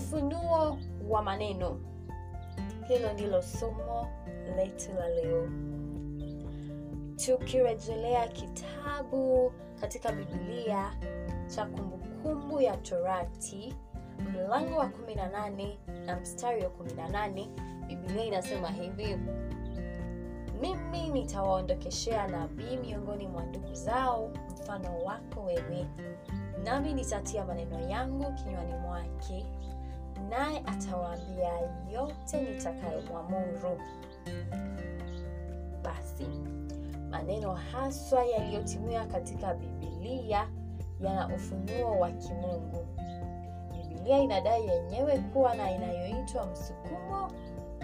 ufunuo wa maneno. Hilo ndilo somo letu la leo. Tukirejelea kitabu katika bibilia cha kumbukumbu ya torati mlango wa 18 na mstari wa 18 bibilia inasema hivi. Mimi nitawaondokeshea nabii miongoni mwa ndugu zao mfano wako wewe. Nami nitatia maneno yangu kinywani mwake naye atawaambia yote nitakayomwamuru. Basi maneno haswa yaliyotimia katika bibilia yana ufunuo wa kimungu. Bibilia inadai yenyewe kuwa na inayoitwa msukumo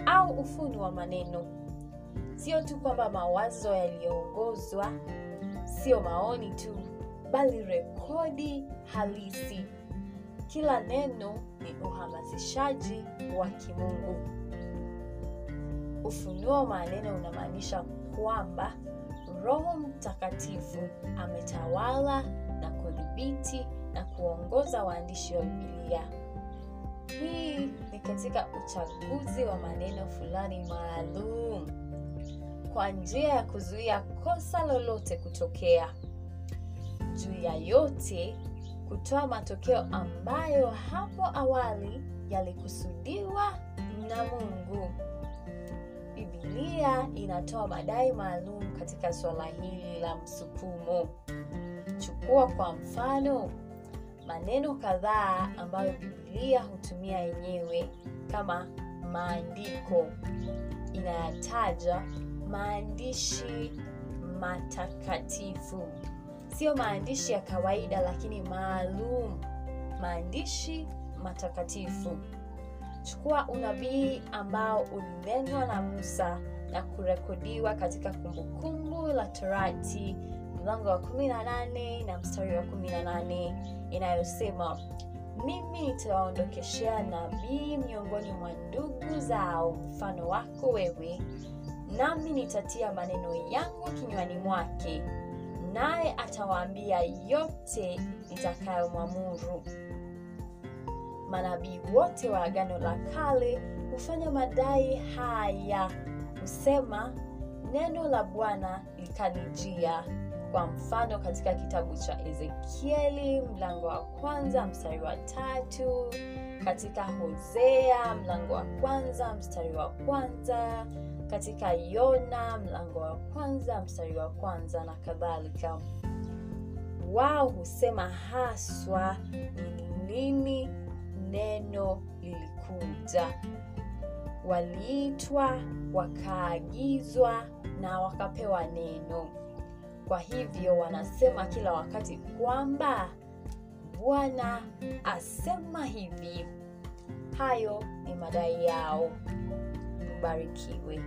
au ufuni wa maneno. Sio tu kwamba mawazo yaliyoongozwa sio maoni tu bali rekodi halisi kila neno ni uhamasishaji wa kimungu. Ufunuo maneno unamaanisha kwamba roho mtakatifu ametawala na kudhibiti na kuongoza waandishi wa bibilia hii ni katika uchaguzi wa maneno fulani maalum kwa njia ya kuzuia kosa lolote kutokea. Juu ya yote kutoa matokeo ambayo hapo awali yalikusudiwa na mungu. Bibilia inatoa madai maalum katika suala hili la msukumo. Chukua kwa mfano maneno kadhaa ambayo bibilia hutumia yenyewe kama maandiko. Inayataja maandishi matakatifu sio maandishi ya kawaida lakini maalum. Maandishi matakatifu. Chukua unabii ambao ulinenwa na musa na kurekodiwa katika kumbukumbu la torati mlango wa 18 na mstari wa 18 inayosema mimi nitawaondokeshea nabii miongoni mwa ndugu zao mfano wako wewe nami nitatia maneno yangu kinywani mwake naye atawaambia yote nitakayomwamuru. Manabii wote wa agano la kale hufanya madai haya husema neno la bwana likanijia. Kwa mfano katika kitabu cha ezekieli mlango wa kwanza mstari wa tatu. Katika hosea mlango wa kwanza mstari wa kwanza katika yona mlango wa kwanza mstari wa kwanza na kadhalika. Wao husema haswa ni lini neno lilikuja. Waliitwa wakaagizwa na wakapewa neno. Kwa hivyo wanasema kila wakati kwamba bwana asema hivi. Hayo ni madai yao Barry Kiwi.